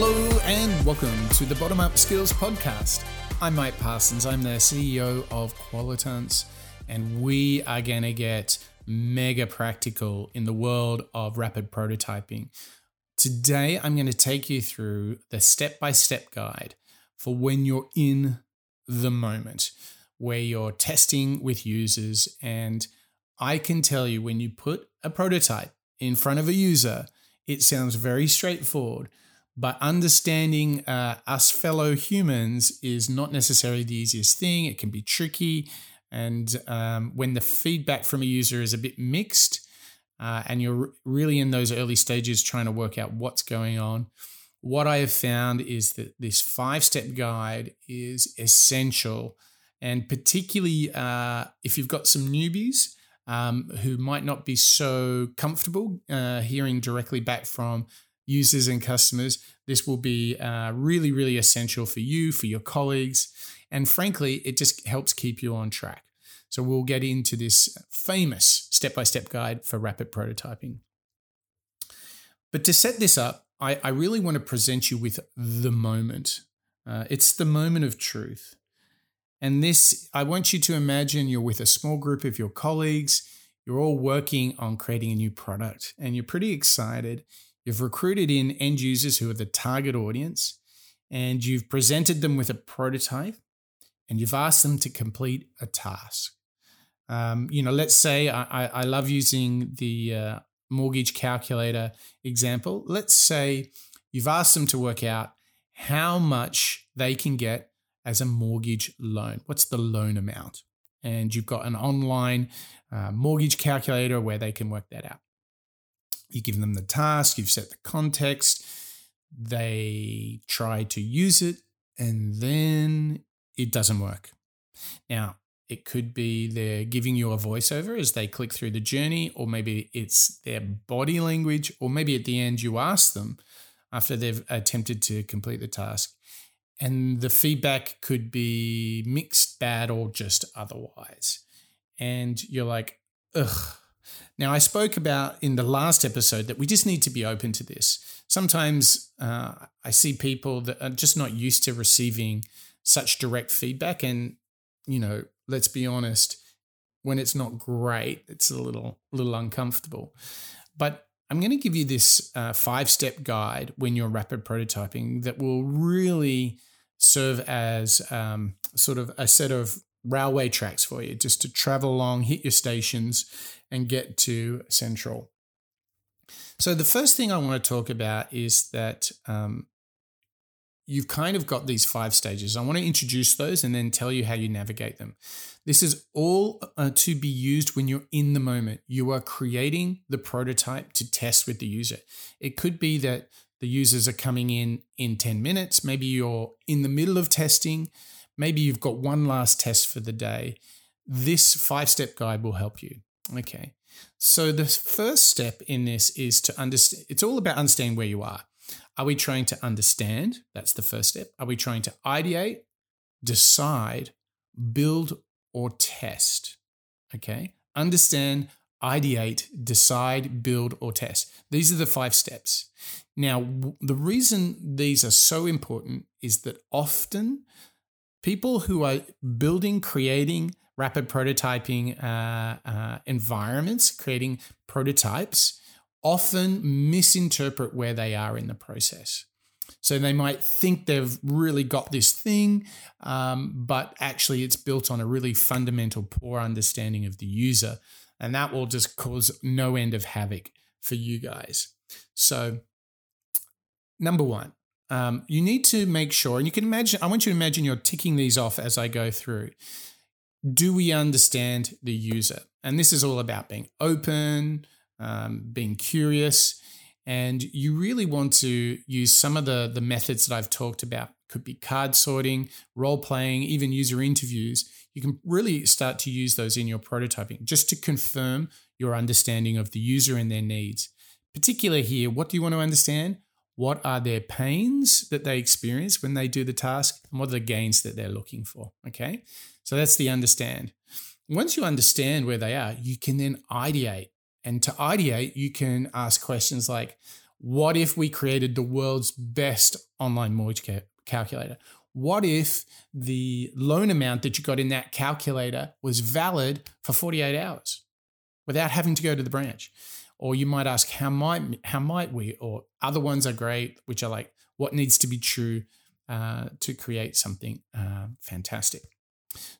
Hello and welcome to the Bottom Up Skills Podcast. I'm Mike Parsons. I'm the CEO of Qualitance, and we are going to get mega practical in the world of rapid prototyping. Today, I'm going to take you through the step by step guide for when you're in the moment, where you're testing with users. And I can tell you when you put a prototype in front of a user, it sounds very straightforward. But understanding uh, us fellow humans is not necessarily the easiest thing. It can be tricky. And um, when the feedback from a user is a bit mixed, uh, and you're really in those early stages trying to work out what's going on, what I have found is that this five step guide is essential. And particularly uh, if you've got some newbies um, who might not be so comfortable uh, hearing directly back from users and customers, this will be uh, really, really essential for you, for your colleagues. And frankly, it just helps keep you on track. So we'll get into this famous step by step guide for rapid prototyping. But to set this up, I, I really want to present you with the moment. Uh, it's the moment of truth. And this, I want you to imagine you're with a small group of your colleagues. You're all working on creating a new product and you're pretty excited. You've recruited in end users who are the target audience and you've presented them with a prototype and you've asked them to complete a task. Um, you know, let's say I, I love using the uh, mortgage calculator example. Let's say you've asked them to work out how much they can get as a mortgage loan. What's the loan amount? And you've got an online uh, mortgage calculator where they can work that out. You give them the task, you've set the context, they try to use it, and then it doesn't work. Now, it could be they're giving you a voiceover as they click through the journey, or maybe it's their body language, or maybe at the end you ask them after they've attempted to complete the task. And the feedback could be mixed, bad, or just otherwise. And you're like, ugh. Now, I spoke about in the last episode that we just need to be open to this. Sometimes uh, I see people that are just not used to receiving such direct feedback. And, you know, let's be honest, when it's not great, it's a little little uncomfortable. But I'm going to give you this uh, five step guide when you're rapid prototyping that will really serve as um, sort of a set of railway tracks for you just to travel along, hit your stations, and get to Central. So, the first thing I want to talk about is that um, you've kind of got these five stages. I want to introduce those and then tell you how you navigate them. This is all uh, to be used when you're in the moment. You are creating the prototype to test with the user. It could be that the users are coming in in 10 minutes. Maybe you're in the middle of testing. Maybe you've got one last test for the day. This five step guide will help you. Okay. So the first step in this is to understand, it's all about understanding where you are. Are we trying to understand? That's the first step. Are we trying to ideate, decide, build, or test? Okay. Understand, ideate, decide, build, or test. These are the five steps. Now, the reason these are so important is that often people who are building, creating rapid prototyping uh, uh, environments, creating prototypes, often misinterpret where they are in the process. So they might think they've really got this thing, um, but actually it's built on a really fundamental, poor understanding of the user. And that will just cause no end of havoc for you guys. So, number one, um, you need to make sure, and you can imagine, I want you to imagine you're ticking these off as I go through. Do we understand the user? And this is all about being open, um, being curious, and you really want to use some of the, the methods that I've talked about. Could be card sorting, role playing, even user interviews. You can really start to use those in your prototyping just to confirm your understanding of the user and their needs. Particular here, what do you want to understand? What are their pains that they experience when they do the task? And what are the gains that they're looking for? Okay. So that's the understand. Once you understand where they are, you can then ideate and to ideate, you can ask questions like, What if we created the world's best online mortgage ca- calculator? What if the loan amount that you got in that calculator was valid for 48 hours without having to go to the branch? Or you might ask, how might how might we? Or other ones are great, which are like, what needs to be true uh, to create something uh, fantastic?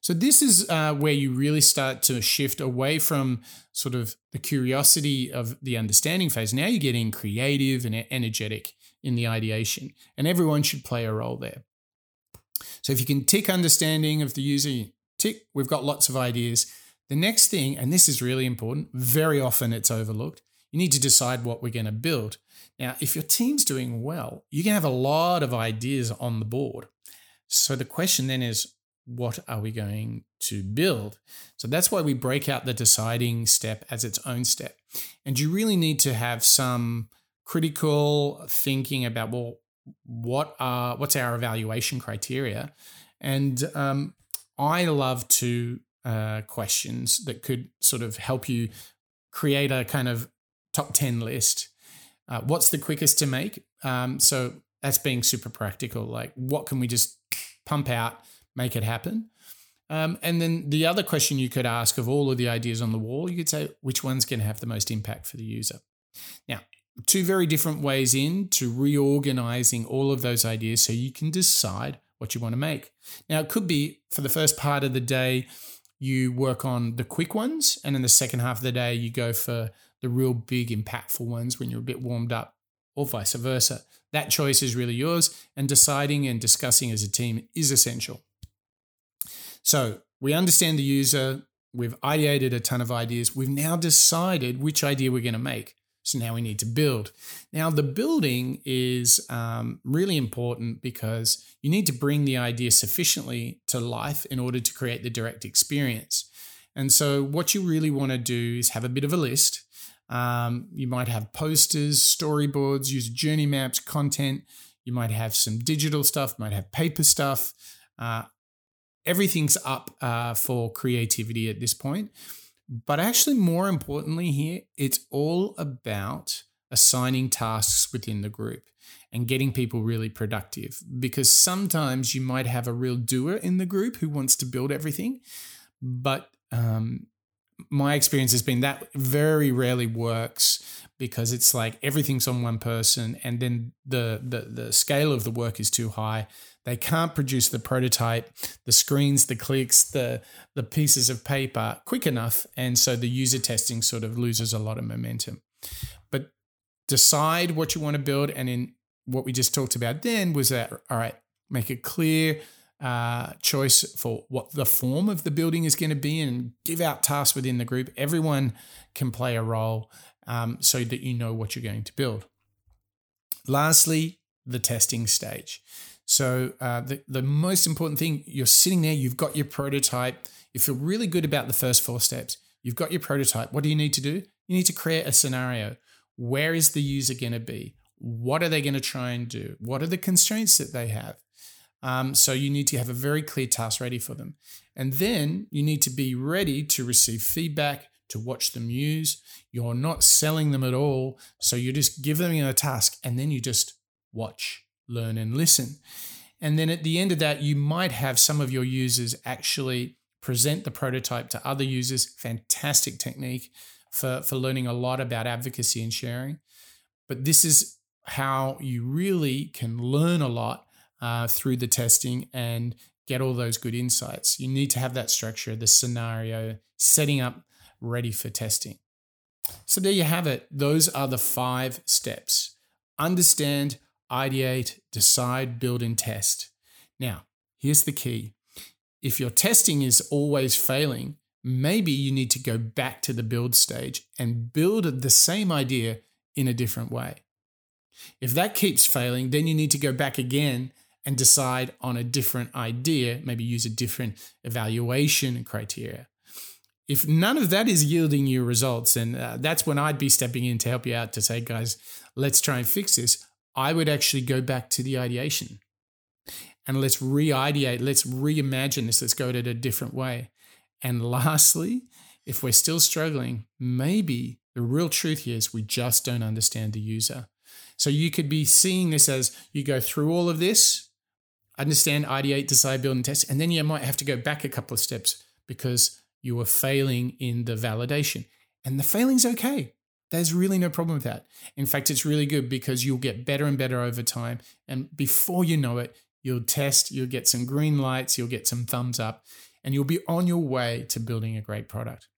So this is uh, where you really start to shift away from sort of the curiosity of the understanding phase. Now you're getting creative and energetic in the ideation, and everyone should play a role there. So if you can tick understanding of the user, tick, we've got lots of ideas. The next thing, and this is really important, very often it's overlooked, you need to decide what we're going to build. Now, if your team's doing well, you can have a lot of ideas on the board. So the question then is, what are we going to build? So that's why we break out the deciding step as its own step. And you really need to have some critical thinking about, well, what are what's our evaluation criteria? And um, I love to uh, questions that could sort of help you create a kind of top 10 list. Uh, what's the quickest to make? Um, so that's being super practical. Like, what can we just pump out, make it happen? Um, and then the other question you could ask of all of the ideas on the wall, you could say, which one's going to have the most impact for the user? Now, two very different ways in to reorganizing all of those ideas so you can decide what you want to make. Now, it could be for the first part of the day, you work on the quick ones, and in the second half of the day, you go for the real big, impactful ones when you're a bit warmed up, or vice versa. That choice is really yours, and deciding and discussing as a team is essential. So, we understand the user, we've ideated a ton of ideas, we've now decided which idea we're going to make. So now we need to build. Now, the building is um, really important because you need to bring the idea sufficiently to life in order to create the direct experience. And so, what you really want to do is have a bit of a list. Um, you might have posters, storyboards, use journey maps, content. You might have some digital stuff, might have paper stuff. Uh, everything's up uh, for creativity at this point. But actually, more importantly, here, it's all about assigning tasks within the group and getting people really productive. Because sometimes you might have a real doer in the group who wants to build everything. But um, my experience has been that very rarely works because it's like everything's on one person and then the, the the scale of the work is too high they can't produce the prototype, the screens, the clicks, the, the pieces of paper quick enough. And so the user testing sort of loses a lot of momentum. But decide what you want to build. And in what we just talked about then was that, all right, make it clear uh, choice for what the form of the building is going to be and give out tasks within the group. Everyone can play a role um, so that you know what you're going to build. Lastly, the testing stage. So uh, the, the most important thing, you're sitting there, you've got your prototype. You feel really good about the first four steps. You've got your prototype. What do you need to do? You need to create a scenario. Where is the user going to be? What are they going to try and do? What are the constraints that they have? Um, so you need to have a very clear task ready for them. And then you need to be ready to receive feedback, to watch them use. You're not selling them at all. So you just give them a task and then you just watch learn and listen. And then at the end of that, you might have some of your users actually present the prototype to other users. Fantastic technique for, for learning a lot about advocacy and sharing. But this is how you really can learn a lot uh, through the testing and get all those good insights. You need to have that structure, the scenario, setting up ready for testing. So there you have it. Those are the five steps. Understand ideate, decide, build, and test. Now, here's the key if your testing is always failing, maybe you need to go back to the build stage and build the same idea in a different way. If that keeps failing, then you need to go back again and decide on a different idea, maybe use a different evaluation criteria. If none of that is yielding you results, and uh, that's when I'd be stepping in to help you out to say, guys, let's try and fix this. I would actually go back to the ideation and let's re ideate, let's reimagine this, let's go at it a different way. And lastly, if we're still struggling, maybe the real truth here is we just don't understand the user. So you could be seeing this as you go through all of this, understand, ideate, decide, build, and test, and then you might have to go back a couple of steps because you were failing in the validation. And the failing's okay. There's really no problem with that. In fact, it's really good because you'll get better and better over time. And before you know it, you'll test, you'll get some green lights, you'll get some thumbs up, and you'll be on your way to building a great product.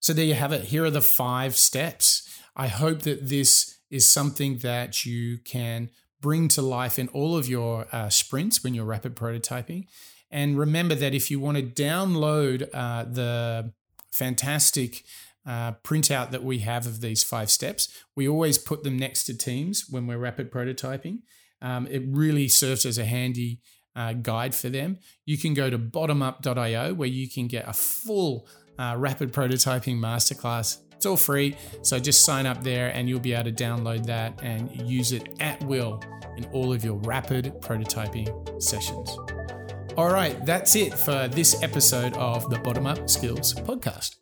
So there you have it. Here are the five steps. I hope that this is something that you can bring to life in all of your uh, sprints when you're rapid prototyping. And remember that if you want to download uh, the fantastic uh, printout that we have of these five steps, we always put them next to Teams when we're rapid prototyping. Um, it really serves as a handy uh, guide for them. You can go to bottomup.io where you can get a full uh, rapid prototyping masterclass. It's all free, so just sign up there and you'll be able to download that and use it at will in all of your rapid prototyping sessions. All right, that's it for this episode of the Bottom Up Skills Podcast.